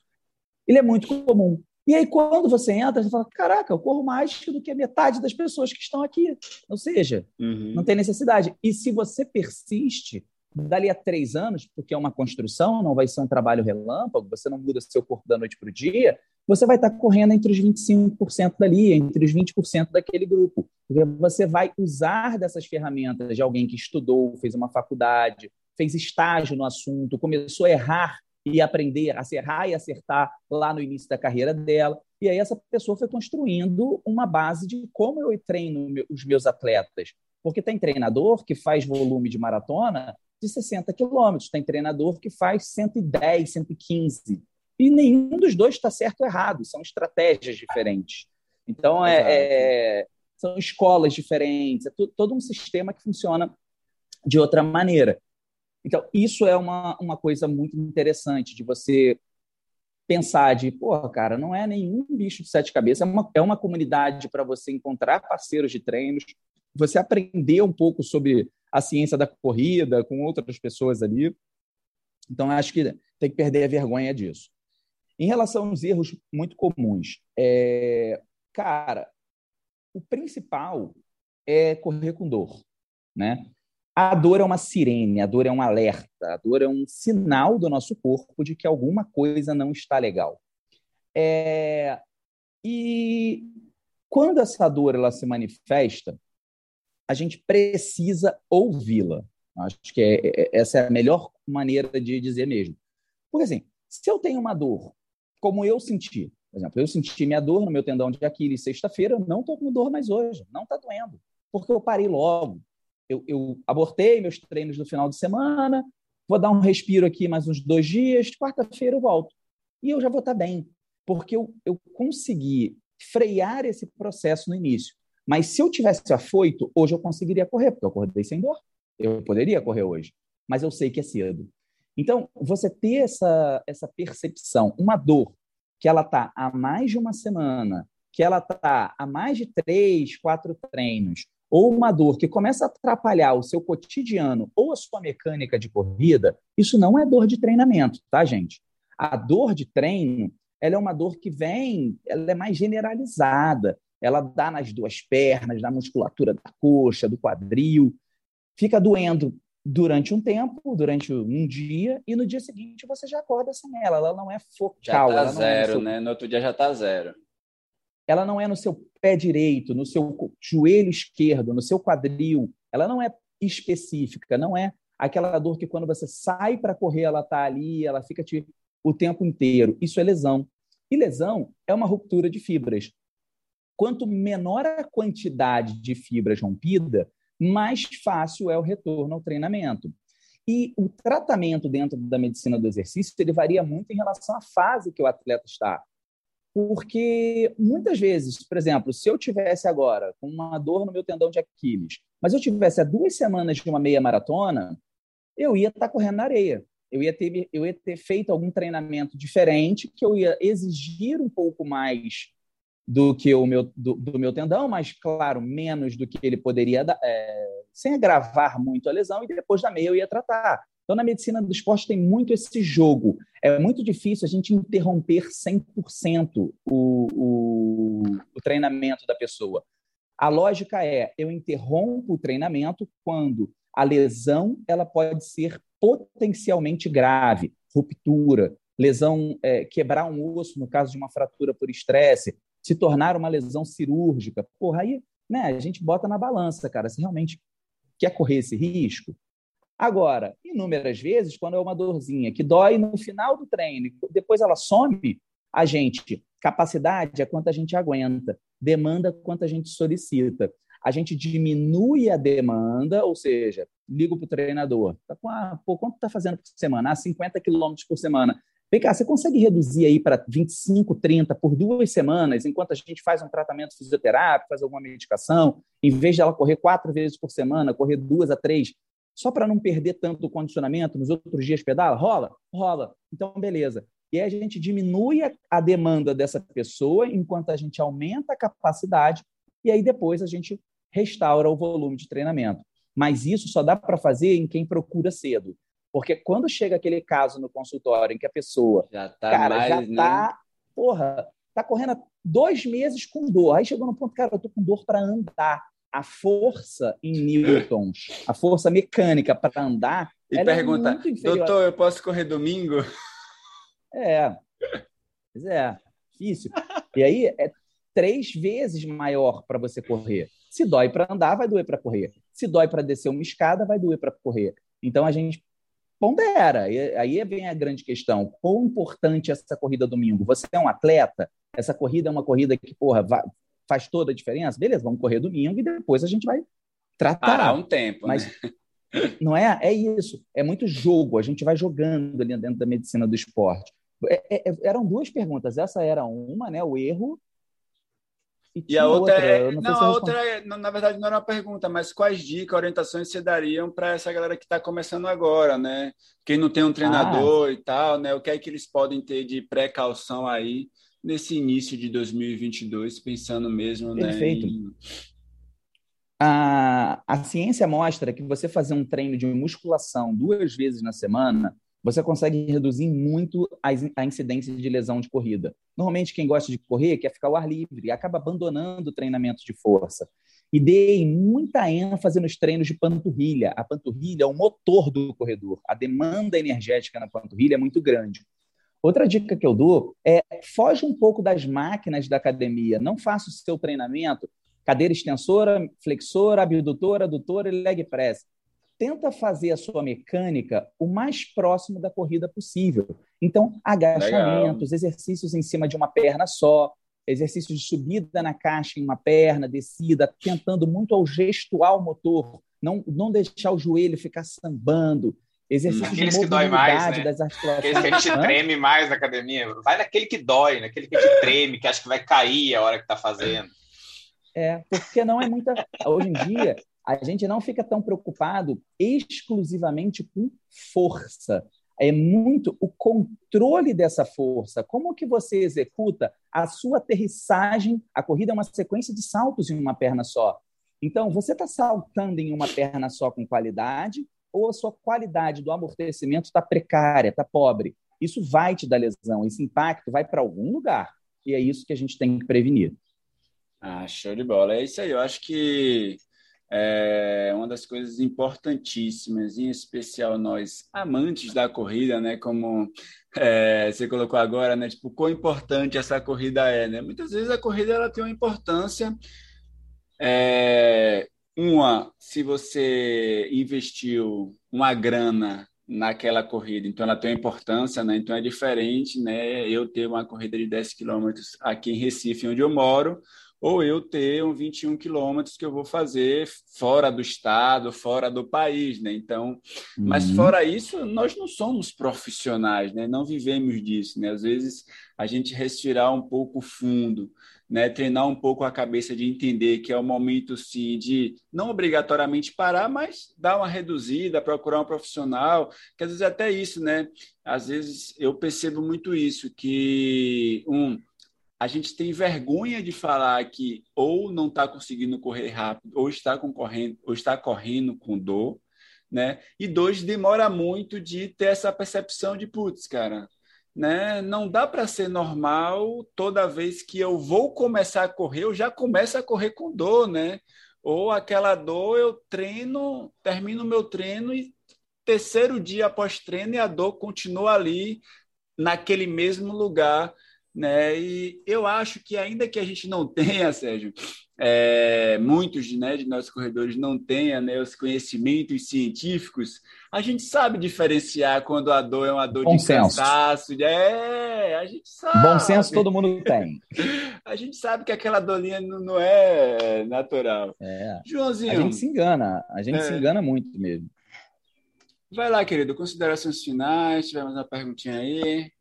ele é muito comum. E aí, quando você entra, você fala: caraca, eu corro mais do que a metade das pessoas que estão aqui. Ou seja, uhum. não tem necessidade. E se você persiste, dali a três anos, porque é uma construção, não vai ser um trabalho relâmpago, você não muda seu corpo da noite para o dia, você vai estar correndo entre os 25% dali, entre os 20% daquele grupo. Porque você vai usar dessas ferramentas de alguém que estudou, fez uma faculdade, fez estágio no assunto, começou a errar e aprender a errar e acertar lá no início da carreira dela. E aí essa pessoa foi construindo uma base de como eu treino os meus atletas. Porque tem treinador que faz volume de maratona de 60 quilômetros, tem treinador que faz 110, 115. E nenhum dos dois está certo ou errado, são estratégias diferentes. Então, é, é, são escolas diferentes, é todo um sistema que funciona de outra maneira. Então, isso é uma, uma coisa muito interessante de você pensar de, pô, cara, não é nenhum bicho de sete cabeças, é uma, é uma comunidade para você encontrar parceiros de treinos, você aprender um pouco sobre a ciência da corrida com outras pessoas ali. Então, acho que tem que perder a vergonha disso. Em relação aos erros muito comuns, é... cara, o principal é correr com dor, né? A dor é uma sirene, a dor é um alerta, a dor é um sinal do nosso corpo de que alguma coisa não está legal. É... E quando essa dor ela se manifesta, a gente precisa ouvi-la. Acho que é, é, essa é a melhor maneira de dizer mesmo. Porque assim, se eu tenho uma dor, como eu senti, por exemplo, eu senti minha dor no meu tendão de Aquiles sexta-feira, não estou com dor mais hoje, não está doendo, porque eu parei logo, eu, eu abortei meus treinos no final de semana, vou dar um respiro aqui mais uns dois dias, quarta-feira eu volto. E eu já vou estar bem, porque eu, eu consegui frear esse processo no início. Mas se eu tivesse afoito, hoje eu conseguiria correr, porque eu acordei sem dor. Eu poderia correr hoje, mas eu sei que é cedo. Então, você ter essa, essa percepção, uma dor que ela está há mais de uma semana, que ela está há mais de três, quatro treinos, ou uma dor que começa a atrapalhar o seu cotidiano ou a sua mecânica de corrida, isso não é dor de treinamento, tá, gente? A dor de treino, ela é uma dor que vem, ela é mais generalizada, ela dá nas duas pernas, na musculatura da coxa, do quadril, fica doendo durante um tempo, durante um dia, e no dia seguinte você já acorda sem ela. Ela não é focal. Já tá zero, é seu... né? No outro dia já está zero ela não é no seu pé direito, no seu joelho esquerdo, no seu quadril, ela não é específica, não é aquela dor que quando você sai para correr ela está ali, ela fica te, o tempo inteiro. Isso é lesão. E lesão é uma ruptura de fibras. Quanto menor a quantidade de fibras rompida, mais fácil é o retorno ao treinamento. E o tratamento dentro da medicina do exercício ele varia muito em relação à fase que o atleta está. Porque muitas vezes, por exemplo, se eu tivesse agora com uma dor no meu tendão de Aquiles, mas eu tivesse há duas semanas de uma meia maratona, eu ia estar correndo na areia. Eu ia ter, eu ia ter feito algum treinamento diferente, que eu ia exigir um pouco mais do que o meu, do, do meu tendão, mas, claro, menos do que ele poderia dar, é, sem agravar muito a lesão, e depois da meia eu ia tratar. Então, na medicina do esporte tem muito esse jogo. É muito difícil a gente interromper 100% o, o, o treinamento da pessoa. A lógica é, eu interrompo o treinamento quando a lesão ela pode ser potencialmente grave, ruptura, lesão, é, quebrar um osso no caso de uma fratura por estresse, se tornar uma lesão cirúrgica. Porra, aí né, a gente bota na balança, cara, se realmente quer correr esse risco, Agora, inúmeras vezes, quando é uma dorzinha que dói no final do treino, depois ela some, a gente, capacidade é quanto a gente aguenta, demanda quanto a gente solicita. A gente diminui a demanda, ou seja, ligo para o treinador, tá com a, pô, quanto está fazendo por semana? Ah, 50 quilômetros por semana. Vem cá, você consegue reduzir aí para 25, 30 por duas semanas, enquanto a gente faz um tratamento fisioterápico, faz alguma medicação, em vez de ela correr quatro vezes por semana, correr duas a três, só para não perder tanto do condicionamento, nos outros dias pedala? Rola? Rola. Então, beleza. E aí a gente diminui a demanda dessa pessoa enquanto a gente aumenta a capacidade e aí depois a gente restaura o volume de treinamento. Mas isso só dá para fazer em quem procura cedo. Porque quando chega aquele caso no consultório em que a pessoa já tá cara, mais, já né? tá, porra, tá correndo dois meses com dor. Aí chegou no ponto, cara, eu tô com dor para andar a força em newtons, a força mecânica para andar. E é pergunta, é doutor, eu posso correr domingo? É, pois é, difícil. E aí é três vezes maior para você correr. Se dói para andar, vai doer para correr. Se dói para descer uma escada, vai doer para correr. Então a gente pondera. E aí vem a grande questão: quão importante é essa corrida domingo? Você é um atleta? Essa corrida é uma corrida que, porra, vai, faz toda a diferença, beleza, vamos correr domingo e depois a gente vai tratar. Parar um tempo, mas né? não é? É isso. É muito jogo. A gente vai jogando ali dentro da medicina do esporte. É, é, é eram duas perguntas. Essa era uma, né? O erro. E, e a outra, outra é, não, não a outra é, na verdade não era uma pergunta, mas quais dicas, orientações você dariam para essa galera que está começando agora, né? Quem não tem um treinador ah. e tal, né? O que é que eles podem ter de precaução aí nesse início de 2022, pensando mesmo Perfeito. Né, em... a, a ciência mostra que você fazer um treino de musculação duas vezes na semana você consegue reduzir muito a incidência de lesão de corrida. Normalmente, quem gosta de correr quer ficar ao ar livre acaba abandonando o treinamento de força. E dei muita ênfase nos treinos de panturrilha. A panturrilha é o motor do corredor. A demanda energética na panturrilha é muito grande. Outra dica que eu dou é foge um pouco das máquinas da academia. Não faça o seu treinamento cadeira extensora, flexora, abdutora, adutora e leg press tenta fazer a sua mecânica o mais próximo da corrida possível. Então, agachamentos, Legal. exercícios em cima de uma perna só, exercícios de subida na caixa em uma perna, descida, tentando muito ao gestual o motor, não, não deixar o joelho ficar sambando. Exercícios Aqueles de mobilidade mais, né? das articulações. Aqueles que a gente treme mais na academia. Vai naquele que dói, naquele que a gente treme, que acha que vai cair a hora que está fazendo. É, porque não é muita. Hoje em dia, a gente não fica tão preocupado exclusivamente com força. É muito o controle dessa força. Como que você executa a sua aterrissagem? A corrida é uma sequência de saltos em uma perna só. Então, você está saltando em uma perna só com qualidade ou a sua qualidade do amortecimento está precária, está pobre? Isso vai te dar lesão, esse impacto vai para algum lugar. E é isso que a gente tem que prevenir. Ah, show de bola. É isso aí. Eu acho que é uma das coisas importantíssimas, em especial nós amantes da corrida, né? Como é, você colocou agora, né? Tipo, quão importante essa corrida é, né? Muitas vezes a corrida ela tem uma importância. É, uma, se você investiu uma grana naquela corrida, então ela tem uma importância, né? Então é diferente, né? Eu ter uma corrida de 10 quilômetros aqui em Recife, onde eu moro, ou eu ter um 21 quilômetros que eu vou fazer fora do estado, fora do país, né? Então, uhum. mas fora isso, nós não somos profissionais, né? Não vivemos disso, né? Às vezes a gente respirar um pouco fundo, né? Treinar um pouco a cabeça de entender que é o momento sim de não obrigatoriamente parar, mas dar uma reduzida, procurar um profissional, que às vezes é até isso, né? Às vezes eu percebo muito isso que um a gente tem vergonha de falar que ou não está conseguindo correr rápido, ou está concorrendo, ou está correndo com dor, né? E dois, demora muito de ter essa percepção de putz, cara, né? Não dá para ser normal toda vez que eu vou começar a correr, eu já começo a correr com dor, né? Ou aquela dor eu treino, termino meu treino e terceiro dia após treino e a dor continua ali naquele mesmo lugar né? E eu acho que ainda que a gente não tenha, Sérgio, é, muitos né, de nossos corredores não tenha né, os conhecimentos científicos, a gente sabe diferenciar quando a dor é uma dor Bom de senso. cansaço. É, a gente sabe. Bom senso todo mundo tem. a gente sabe que aquela dorinha não é natural. É. Joãozinho. A gente se engana, a gente é. se engana muito mesmo. Vai lá, querido, considerações finais, tivemos uma perguntinha aí.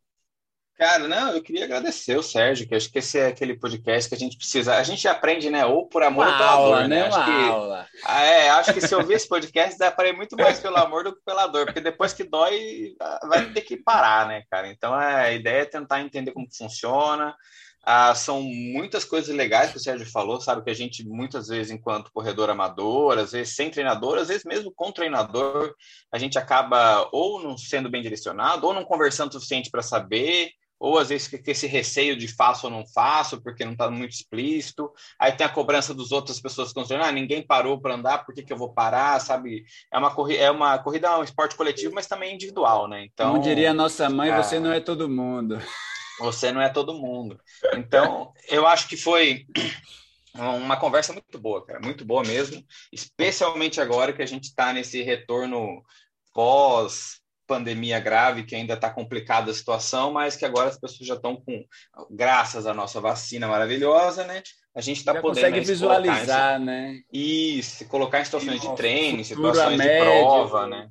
Cara, não, eu queria agradecer o Sérgio, que acho que esse é aquele podcast que a gente precisa. A gente aprende, né? Ou por amor Uma ou pela aula, dor, né? né? Acho que, aula. Ah, é, acho que se eu ouvir esse podcast, dá para ir muito mais pelo amor do que pela dor, porque depois que dói, vai ter que parar, né, cara? Então a ideia é tentar entender como funciona. Ah, são muitas coisas legais que o Sérgio falou, sabe? Que a gente, muitas vezes, enquanto corredor amador, às vezes sem treinador, às vezes mesmo com treinador, a gente acaba ou não sendo bem direcionado, ou não conversando o suficiente para saber, ou às vezes fica esse receio de faço ou não faço, porque não está muito explícito. Aí tem a cobrança dos outras pessoas que estão ah, ninguém parou para andar, por que, que eu vou parar, sabe? É uma, corrida, é uma corrida, é um esporte coletivo, mas também individual, né? Então, Como diria a nossa mãe, é... você não é todo mundo. Você não é todo mundo. Então, eu acho que foi uma conversa muito boa, cara, muito boa mesmo, especialmente agora que a gente está nesse retorno pós pandemia grave, que ainda está complicada a situação, mas que agora as pessoas já estão com, graças à nossa vacina maravilhosa, né? A gente está podendo consegue visualizar, né? Isso, colocar em situações de treino, situações de prova, né?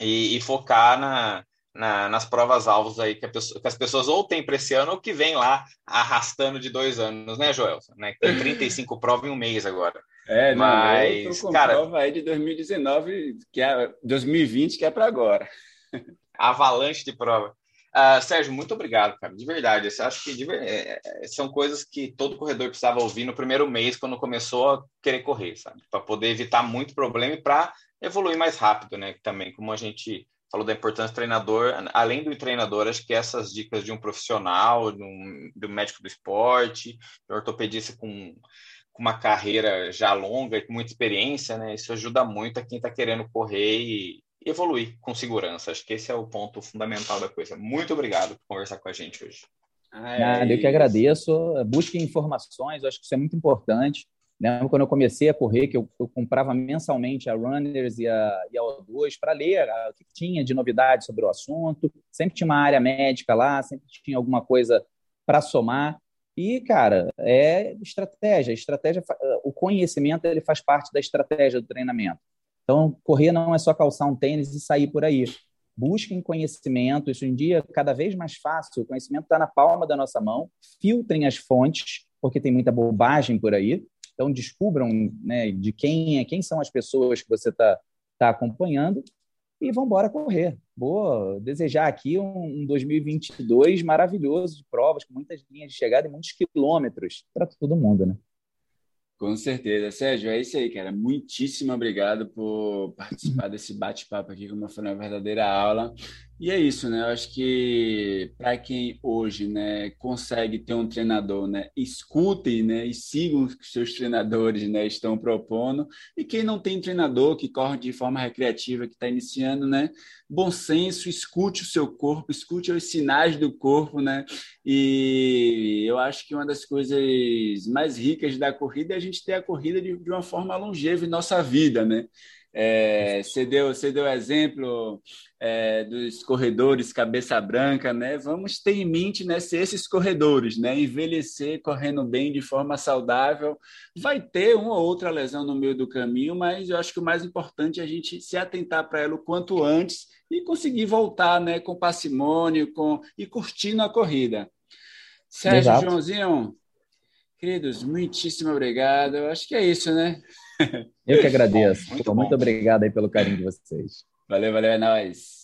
E, e focar na, na, nas provas alvos aí que, pessoa, que, as pessoas ou têm para esse ano ou que vem lá arrastando de dois anos, né, Joelson? Né? Tem 35 provas em um mês agora. É, mas, não, cara, prova aí de 2019, que é 2020, que é para agora. Avalanche de prova. Uh, Sérgio, muito obrigado, cara, de verdade. Eu acho que de, é, é, são coisas que todo corredor precisava ouvir no primeiro mês, quando começou a querer correr, sabe? Para poder evitar muito problema e para evoluir mais rápido, né? Também, como a gente falou da importância do treinador. Além do treinador, acho que essas dicas de um profissional, de um, de um médico do esporte, de um ortopedista com, com uma carreira já longa e com muita experiência, né? Isso ajuda muito a quem está querendo correr e evoluir com segurança. Acho que esse é o ponto fundamental da coisa. Muito obrigado por conversar com a gente hoje. Ah, eu que agradeço. Busque informações, eu acho que isso é muito importante. Lembro quando eu comecei a correr, que eu, eu comprava mensalmente a Runners e a, e a O2 para ler a, o que tinha de novidade sobre o assunto. Sempre tinha uma área médica lá, sempre tinha alguma coisa para somar. E, cara, é estratégia. Estratégia, o conhecimento ele faz parte da estratégia do treinamento. Então, correr não é só calçar um tênis e sair por aí. Busquem conhecimento. Isso em dia é cada vez mais fácil. O conhecimento está na palma da nossa mão. Filtrem as fontes, porque tem muita bobagem por aí. Então descubram né, de quem é, quem são as pessoas que você está tá acompanhando e vão embora correr. Vou desejar aqui um, um 2022 maravilhoso de provas, com muitas linhas de chegada e muitos quilômetros para todo mundo, né? Com certeza. Sérgio, é isso aí, cara. Muitíssimo obrigado por participar desse bate-papo aqui, como foi uma verdadeira aula. E é isso, né? Eu acho que para quem hoje, né, consegue ter um treinador, né, escutem, né, e sigam o que seus treinadores, né, estão propondo. E quem não tem treinador, que corre de forma recreativa, que está iniciando, né, bom senso, escute o seu corpo, escute os sinais do corpo, né? E eu acho que uma das coisas mais ricas da corrida é a gente ter a corrida de, de uma forma longeva em nossa vida, né? É, você, deu, você deu exemplo é, dos corredores cabeça branca, né? Vamos ter em mente né, ser esses corredores, né? Envelhecer correndo bem de forma saudável. Vai ter uma ou outra lesão no meio do caminho, mas eu acho que o mais importante é a gente se atentar para ela o quanto antes e conseguir voltar né, com parcimônio com, e curtindo a corrida. Sérgio Exato. Joãozinho, queridos, muitíssimo obrigado. Eu acho que é isso, né? Eu que agradeço. Muito, muito obrigado aí pelo carinho de vocês. Valeu, valeu, é nóis.